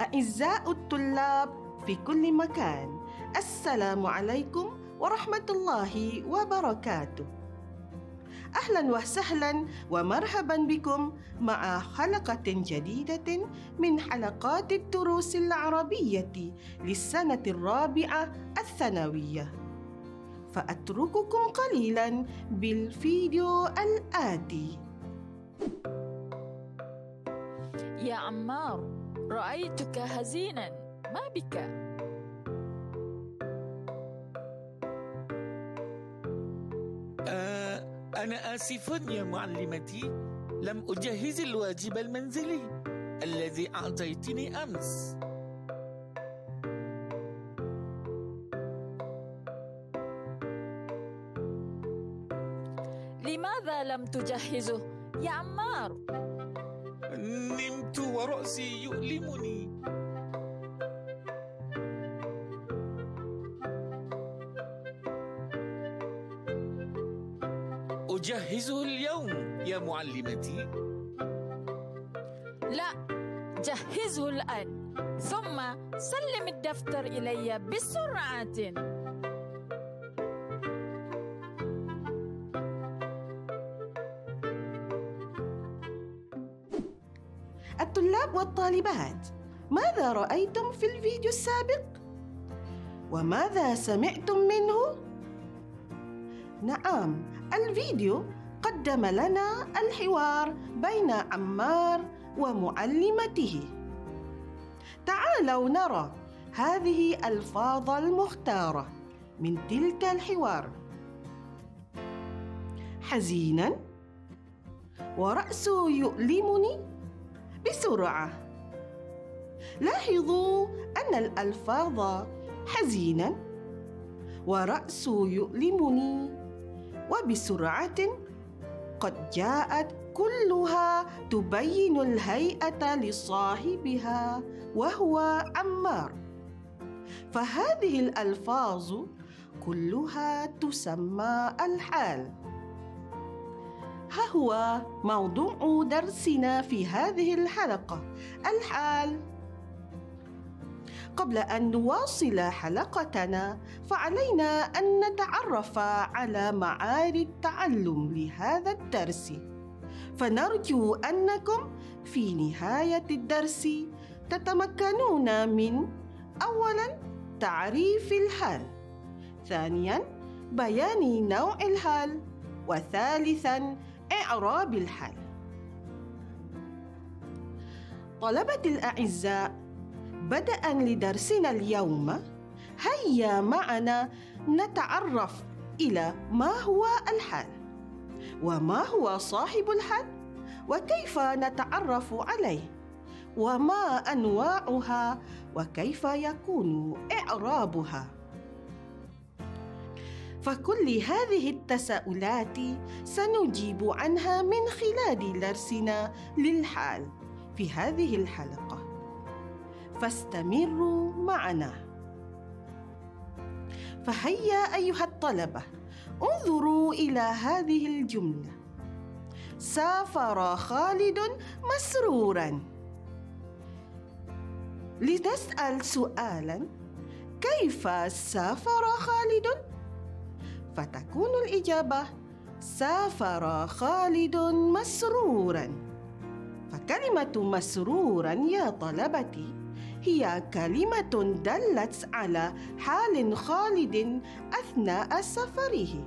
أعزاء الطلاب في كل مكان السلام عليكم ورحمة الله وبركاته. أهلا وسهلا ومرحبا بكم مع حلقة جديدة من حلقات الدروس العربية للسنة الرابعة الثانوية. فأترككم قليلا بالفيديو الآتي. يا عمار رأيتك حزينا ما بك؟ آه أنا آسف يا معلمتي لم أجهز الواجب المنزلي الذي أعطيتني أمس لماذا لم تجهزه يا عمار؟ نمت ورأسي يؤلمني. أجهزه اليوم يا معلمتي. لا جهزه الآن. ثم سلم الدفتر إلي بسرعة. والطالبات ماذا رأيتم في الفيديو السابق؟ وماذا سمعتم منه؟ نعم الفيديو قدم لنا الحوار بين عمار ومعلمته تعالوا نرى هذه الألفاظ المختارة من تلك الحوار حزينا ورأسه يؤلمني بسرعة. لاحظوا أن الألفاظ حزينا ورأسه يؤلمني وبسرعة قد جاءت كلها تبين الهيئة لصاحبها وهو عمار. فهذه الألفاظ كلها تسمى الحال. ها هو موضوع درسنا في هذه الحلقة. الحال. قبل أن نواصل حلقتنا فعلينا أن نتعرف على معايير التعلم لهذا الدرس. فنرجو أنكم في نهاية الدرس تتمكنون من أولا تعريف الحال ثانيا بيان نوع الحال وثالثا إعراب الحال طلبة الأعزاء بدءا لدرسنا اليوم. هيا معنا نتعرف إلى ما هو الحال. وما هو صاحب الحال؟ وكيف نتعرف عليه؟ وما أنواعها؟ وكيف يكون إعرابها؟ فكل هذه التساؤلات سنجيب عنها من خلال درسنا للحال في هذه الحلقة. فاستمروا معنا. فهيا أيها الطلبة انظروا إلى هذه الجملة. سافر خالد مسرورا. لنسأل سؤالا كيف سافر خالد؟ فتكون الإجابة سافر خالد مسرورا. فكلمة مسرورا يا طلبتي هي كلمة دلت على حال خالد أثناء سفره.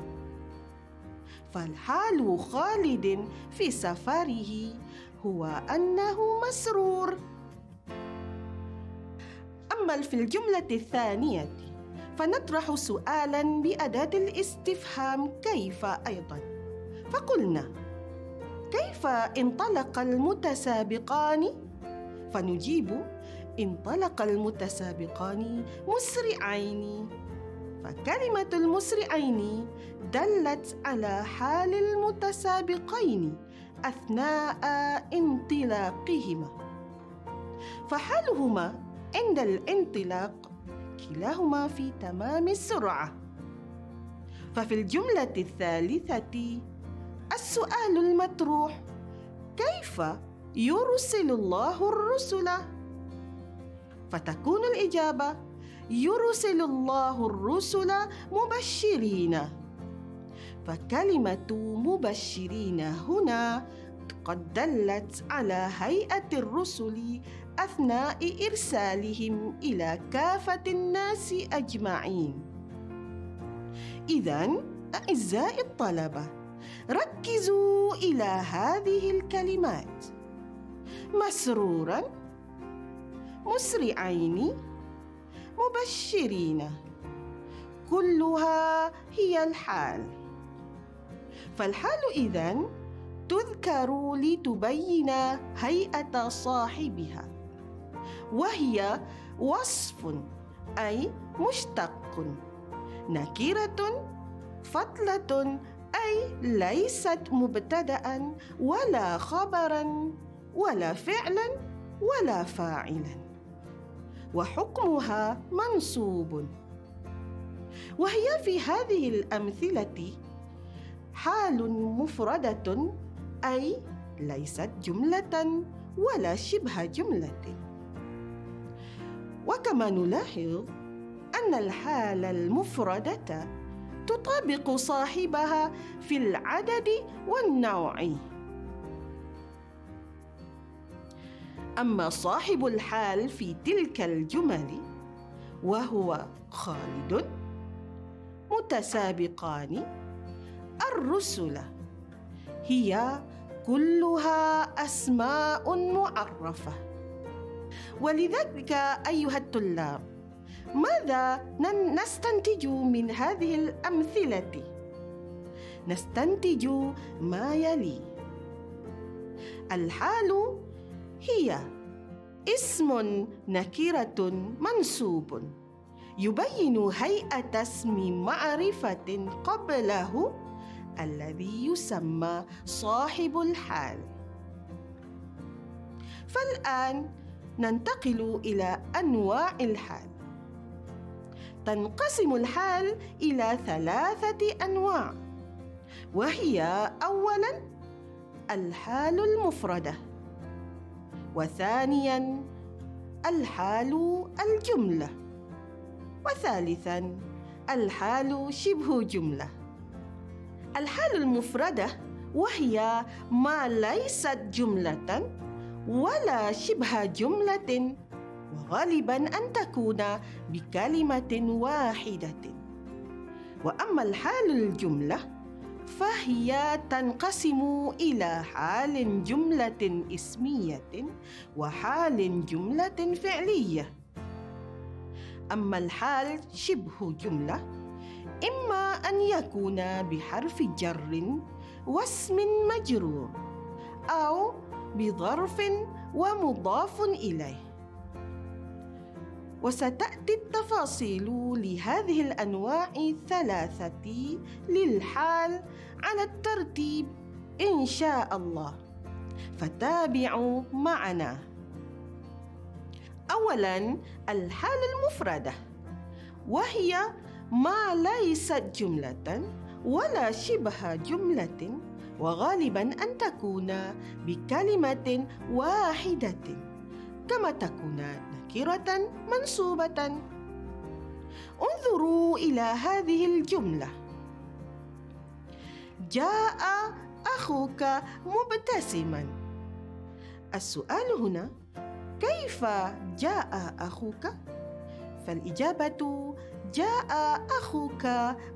فالحال خالد في سفره هو أنه مسرور. أما في الجملة الثانية فنطرح سؤالا بأداة الاستفهام كيف أيضا؟ فقلنا كيف انطلق المتسابقان؟ فنجيب انطلق المتسابقان مسرعين. فكلمة المسرعين دلت على حال المتسابقين أثناء انطلاقهما. فحالهما عند الانطلاق كلاهما في تمام السرعة. ففي الجملة الثالثة السؤال المطروح كيف يرسل الله الرسل؟ فتكون الإجابة يرسل الله الرسل مبشرين. فكلمة مبشرين هنا قد دلت على هيئة الرسل أثناء إرسالهم إلى كافة الناس أجمعين. إذا أعزائي الطلبة ركزوا إلى هذه الكلمات. مسرورا مسرعين مبشرين. كلها هي الحال. فالحال إذن تذكر لتبين هيئة صاحبها. وهي وصف أي مشتق. نكرة فضلة أي ليست مبتدأ ولا خبرا ولا فعلا ولا فاعلا. وحكمها منصوب. وهي في هذه الأمثلة حال مفردة أي ليست جملة ولا شبه جملة. وكما نلاحظ أن الحال المفردة تطابق صاحبها في العدد والنوع. أما صاحب الحال في تلك الجمل وهو خالد متسابقان الرسل هي كلها أسماء معرفة. ولذلك أيها الطلاب ماذا نستنتج من هذه الأمثلة؟ نستنتج ما يلي الحال هي اسم نكرة منصوب يبين هيئة اسم معرفة قبله الذي يسمى صاحب الحال فالآن ننتقل إلى أنواع الحال. تنقسم الحال إلى ثلاثة أنواع وهي أولاً الحال المفردة وثانياً الحال الجملة وثالثاً الحال شبه جملة. الحال المفردة وهي ما ليست جملة ولا شبه جملة وغالبا أن تكون بكلمة واحدة. وأما الحال الجملة فهي تنقسم إلى حال جملة اسمية وحال جملة فعلية. أما الحال شبه جملة إما أن يكون بحرف جر واسم مجرور أو بظرف ومضاف إليه. وستأتي التفاصيل لهذه الأنواع الثلاثة للحال على الترتيب إن شاء الله. فتابعوا معنا. أولاً الحال المفردة. وهي ما ليست جملة ولا شبه جملة. وغالبا أن تكون بكلمة واحدة كما تكون نكرة منصوبة. انظروا إلى هذه الجملة. جاء أخوك مبتسما. السؤال هنا كيف جاء أخوك؟ فالإجابة جاء أخوك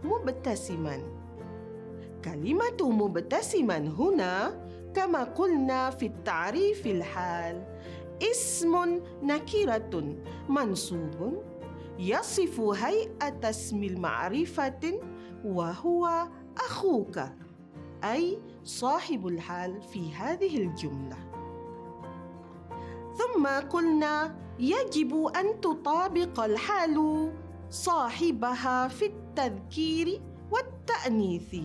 مبتسما. كلمة مبتسما هنا كما قلنا في التعريف الحال. اسم نكرة منصوب يصف هيئة اسم المعرفة وهو أخوك أي صاحب الحال في هذه الجملة. ثم قلنا يجب أن تطابق الحال صاحبها في التذكير والتأنيث.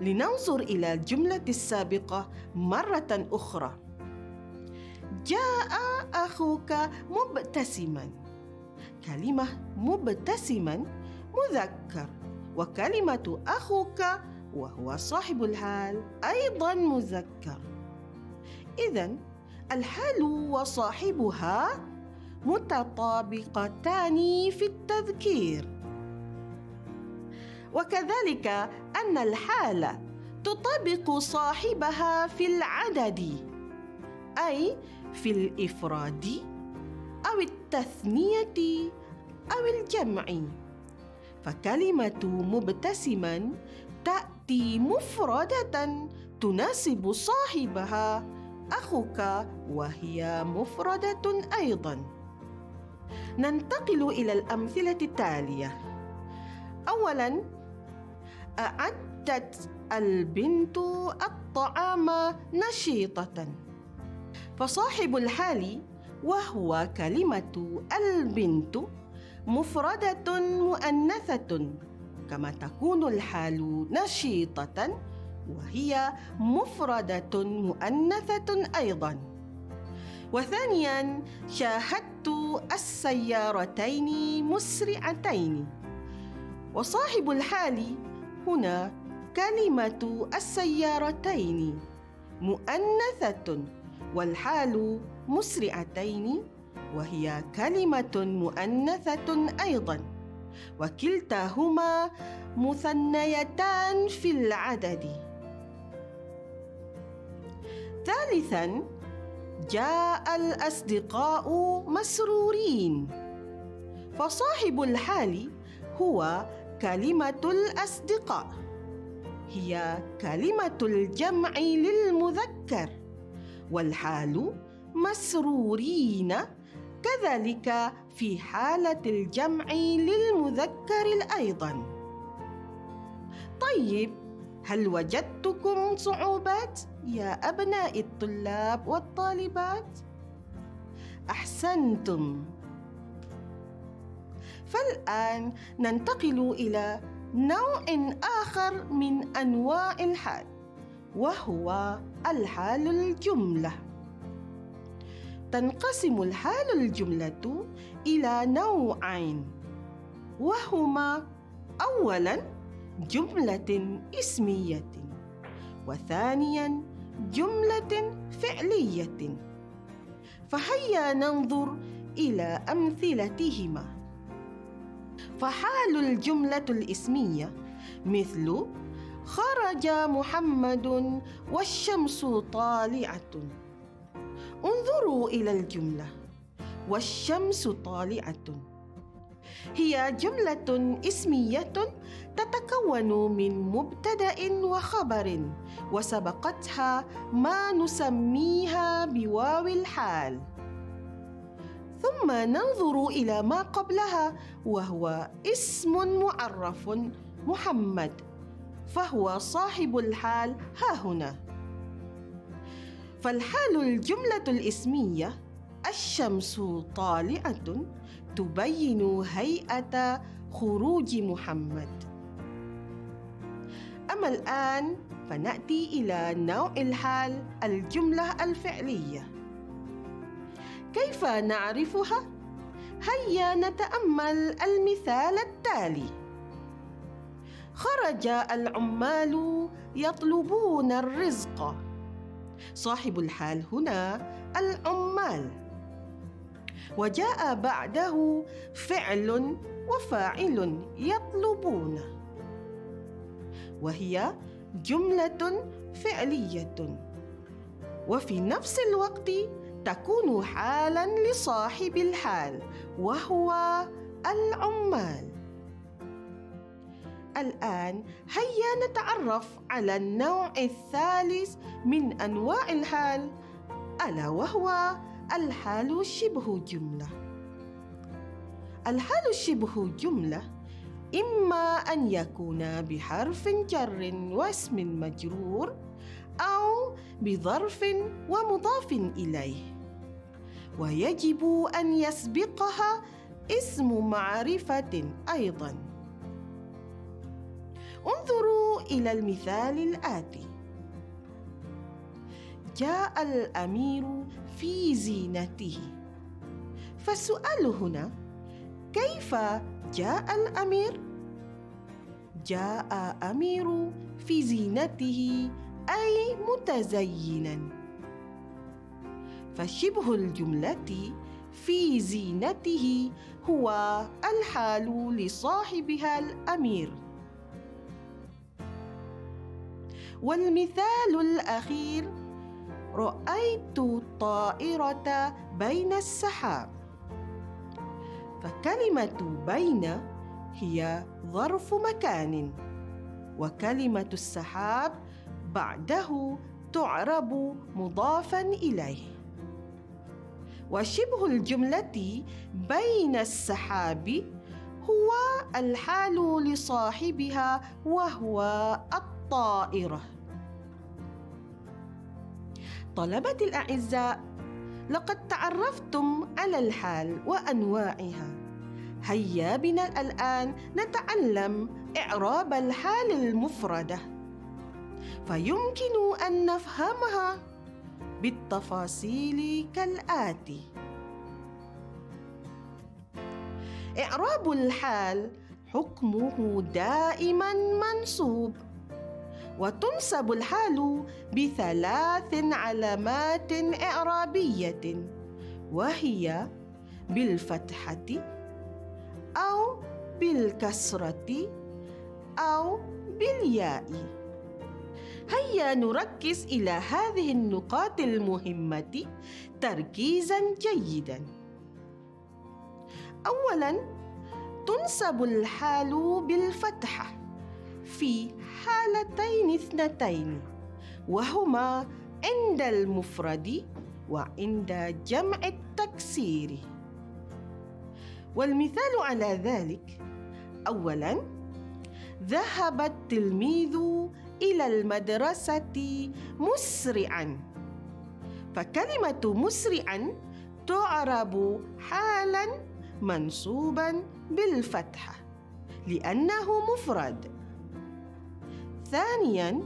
لننظر إلى الجملة السابقة مرة أخرى. جاء أخوك مبتسما. كلمة مبتسما مذكر وكلمة أخوك وهو صاحب الحال أيضا مذكر. إذا الحال وصاحبها متطابقتان في التذكير. وكذلك أن الحالة تطابق صاحبها في العدد أي في الإفراد أو التثنية أو الجمع. فكلمة مبتسما تأتي مفردة تناسب صاحبها أخوك وهي مفردة أيضا. ننتقل إلى الأمثلة التالية. أولا أعدت البنت الطعام نشيطة. فصاحب الحال وهو كلمة البنت مفردة مؤنثة كما تكون الحال نشيطة وهي مفردة مؤنثة أيضا. وثانيا شاهدت السيارتين مسرعتين. وصاحب الحال هنا كلمة السيارتين مؤنثة والحال مسرعتين وهي كلمة مؤنثة أيضا. وكلتاهما مثنيتان في العدد. ثالثا جاء الأصدقاء مسرورين. فصاحب الحال هو كلمة الأصدقاء. هي كلمة الجمع للمذكر. والحال مسرورين. كذلك في حالة الجمع للمذكر أيضا. طيب هل وجدتكم صعوبات؟ يا أبناء الطلاب والطالبات؟ أحسنتم. فالآن ننتقل إلى نوع آخر من أنواع الحال وهو الحال الجملة. تنقسم الحال الجملة إلى نوعين وهما أولاً جملة اسمية وثانياً جملة فعلية. فهيا ننظر إلى أمثلتهما. فحال الجملة الإسمية مثل خرج محمد والشمس طالعة. انظروا إلى الجملة والشمس طالعة. هي جملة إسمية تتكون من مبتدأ وخبر وسبقتها ما نسميها بواو الحال. ثم ننظر إلى ما قبلها وهو اسم معرف محمد فهو صاحب الحال. ها هنا. فالحال الجملة الإسمية الشمس طالعة تبين هيئة خروج محمد. أما الآن فنأتي إلى نوع الحال الجملة الفعلية. كيف نعرفها؟ هيا نتأمل المثال التالي. خرج العمال يطلبون الرزق. صاحب الحال هنا العمال. وجاء بعده فعل وفاعل يطلبون. وهي جملة فعلية. وفي نفس الوقت تكون حالا لصاحب الحال وهو العمال. الآن هيا نتعرف على النوع الثالث من أنواع الحال ألا وهو الحال شبه جملة. الحال شبه جملة إما أن يكون بحرف جر واسم مجرور أو بظرف ومضاف إليه. ويجب أن يسبقها اسم معرفة أيضاً. انظروا إلى المثال الآتي. جاء الأمير في زينته. فالسؤال هنا كيف جاء الأمير؟ جاء أمير في زينته أي متزينا. فشبه الجملة في زينته هو الحال لصاحبها الأمير. والمثال الأخير رأيت الطائرة بين السحاب. فكلمة بين هي ظرف مكان وكلمة السحاب بعده تعرب مضافا إليه. وشبه الجملة بين السحاب هو الحال لصاحبها وهو الطائرة. طلبة الأعزاء لقد تعرفتم على الحال وأنواعها. هيا بنا الآن نتعلم إعراب الحال المفردة. فيمكن أن نفهمها بالتفاصيل كالآتي. إعراب الحال حكمه دائما منصوب وتنسب الحال بثلاث علامات إعرابية وهي بالفتحة أو بالكسرة أو بالياء. هيا نركز إلى هذه النقاط المهمة تركيزا جيدا. أولا تنسب الحال بالفتحة في حالتين اثنتين وهما عند المفرد وعند جمع التكسير. والمثال على ذلك اولا ذهب التلميذ إلى المدرسة مسرعا. فكلمة مسرعا تعرب حالا منصوبا بالفتحة لأنه مفرد. ثانيا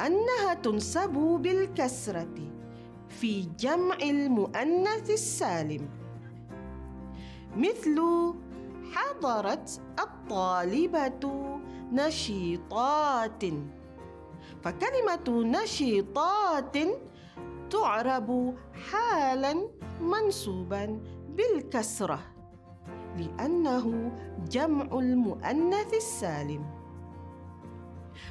أنها تنسب بالكسرة في جمع المؤنث السالم. مثل حضرت الطالبة نشيطات. فكلمة نشيطات تعرب حالا منصوبا بالكسرة لأنه جمع المؤنث السالم.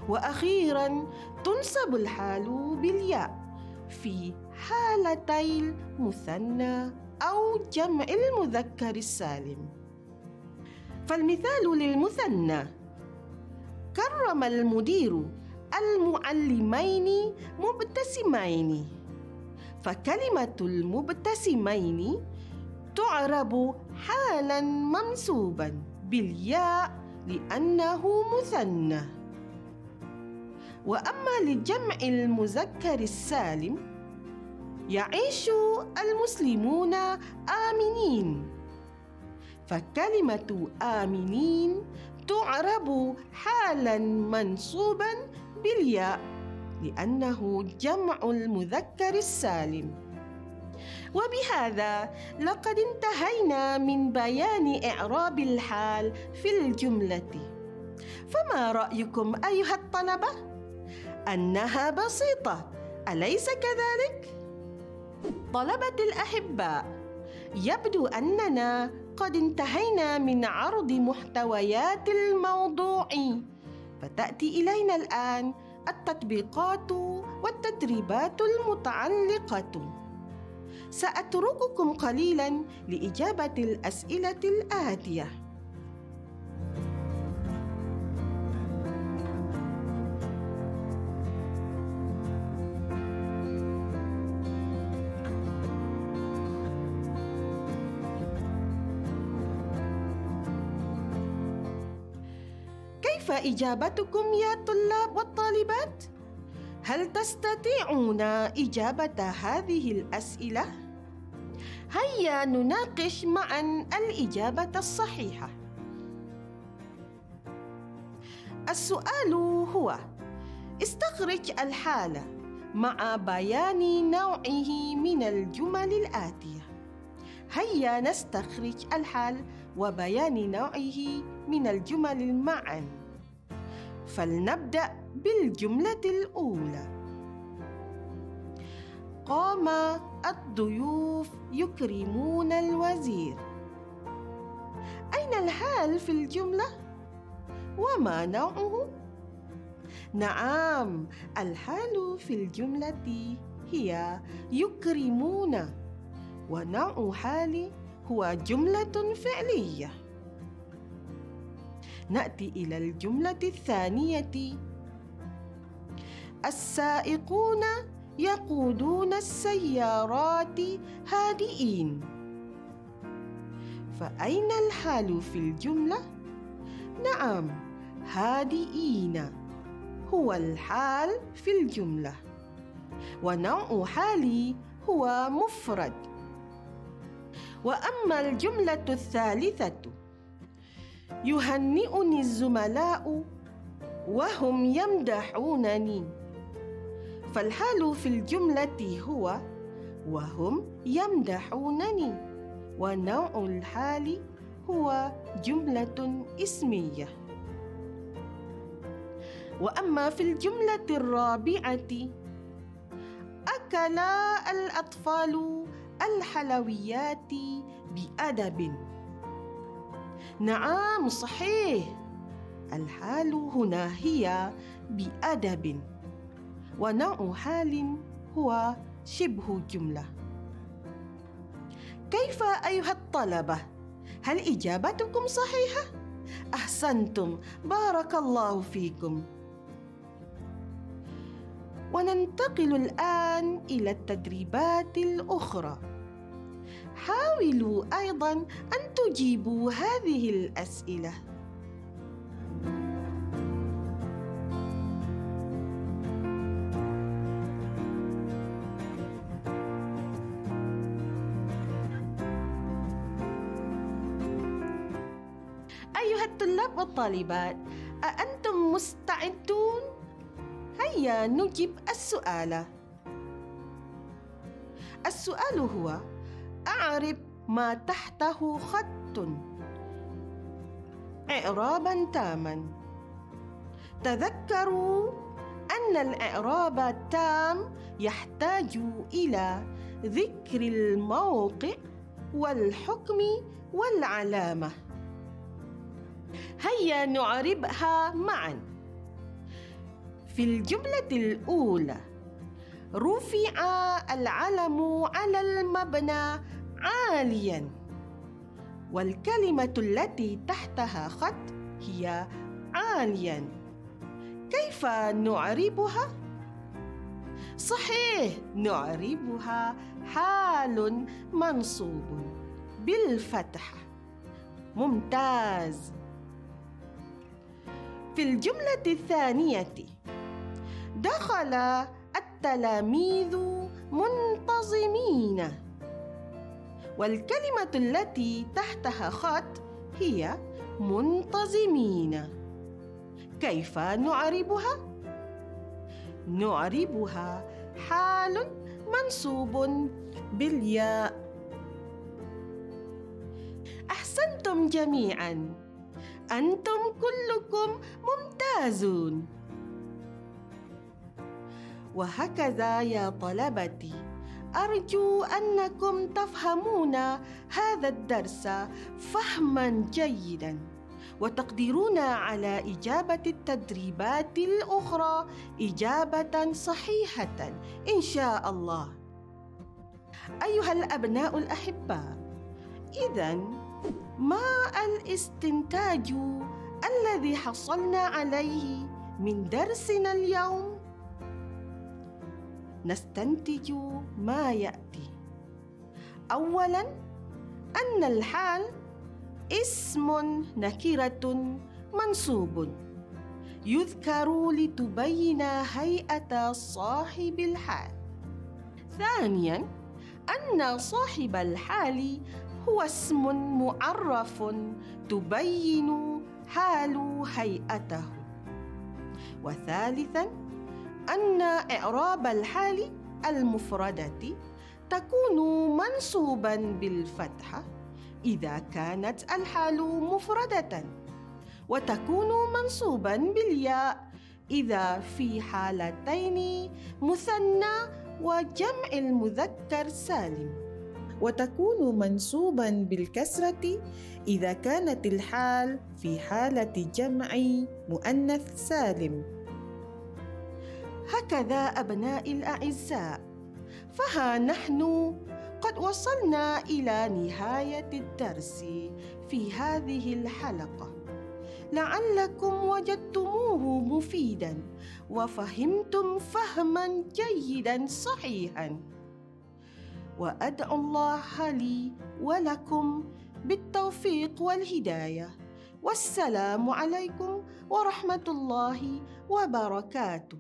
وأخيرا تنسب الحال بالياء في حالتي المثنى. أو جمع المذكر السالم. فالمثال للمثنى. كرم المدير المعلمين مبتسمين. فكلمة المبتسمين تعرب حالا منصوبا بالياء لأنه مثنى. وأما لجمع المذكر السالم يعيش المسلمون آمنين. فكلمة آمنين تعرب حالا منصوبا بالياء لأنه جمع المذكر السالم. وبهذا لقد انتهينا من بيان إعراب الحال في الجملة. فما رأيكم أيها الطلبة؟ أنها بسيطة أليس كذلك؟ طلبة الاحباء يبدو أننا قد انتهينا من عرض محتويات الموضوع. فتأتي إلينا الآن التطبيقات والتدريبات المتعلقة. سأترككم قليلا لإجابة الأسئلة الآتية. كيف إجابتكم يا طلاب والطالبات؟ هل تستطيعون إجابة هذه الأسئلة؟ هيا نناقش معا الإجابة الصحيحة. السؤال هو: استخرج الحالة مع بيان نوعه من الجمل الآتية. هيا نستخرج الحال وبيان نوعه من الجمل معا فلنبدأ بالجملة الأولى قام الضيوف يكرمون الوزير أين الحال في الجملة؟ وما نوعه؟ نعم الحال في الجملة هي يكرمون ونوع حال هو جملة فعلية نأتي إلى الجملة الثانية. السائقون يقودون السيارات هادئين. فأين الحال في الجملة؟ نعم هادئين. هو الحال في الجملة. ونوع حالي هو مفرد. وأما الجملة الثالثة يهنئني الزملاء وهم يمدحونني. فالحال في الجملة هو وهم يمدحونني ونوع الحال هو جملة اسمية. وأما في الجملة الرابعة أكل الأطفال الحلويات بأدب. نعم صحيح. الحال هنا هي بأدب ونوع حال هو شبه جملة. كيف أيها الطلبة؟ هل إجابتكم صحيحة؟ أحسنتم. بارك الله فيكم. وننتقل الآن إلى التدريبات الأخرى. حاولوا أيضا أن تجيبوا هذه الأسئلة أيها الطلاب والطالبات أأنتم مستعدون؟ هيا نجيب السؤال السؤال هو أعرف ما تحته خط. إعرابا تاما. تذكروا أن الإعراب التام يحتاج إلى ذكر الموقع والحكم والعلامة. هيا نعربها معا. في الجملة الأولى رفع العلم على المبنى عاليا. والكلمة التي تحتها خط هي عاليا. كيف نعربها؟ صحيح نعربها حال منصوب بالفتحة ممتاز. في الجملة الثانية دخل التلاميذ منتظمين. والكلمة التي تحتها خط هي منتظمين. كيف نعربها؟ نعربها حال منصوب بالياء. أحسنتم جميعاً. أنتم كلكم ممتازون. وهكذا يا طلبتي. أرجو أنكم تفهمون هذا الدرس فهما جيدا وتقدرون على إجابة التدريبات الأخرى إجابة صحيحة إن شاء الله. أيها الأبناء الأحباء إذا ما الاستنتاج الذي حصلنا عليه من درسنا اليوم؟ نستنتج ما يأتي. اولا أن الحال اسم نكرة منصوب. يذكر لتبين هيئة صاحب الحال. ثانيا أن صاحب الحال هو اسم معرف تبين حال هيئته. وثالثا أن إعراب الحال المفرده تكون منصوبا بالفتحه إذا كانت الحال مفردة وتكون منصوبا بالياء إذا في حالتين مثنى وجمع المذكر سالم. وتكون منصوبا بالكسرة إذا كانت الحال في حالة جمع مؤنث سالم. هكذا أبنائي الأعزاء. فها نحن قد وصلنا إلى نهاية الدرس في هذه الحلقة. لعلكم وجدتموه مفيدا وفهمتم فهما جيدا صحيحا. وأدعو الله لي ولكم بالتوفيق والهداية. والسلام عليكم ورحمة الله وبركاته.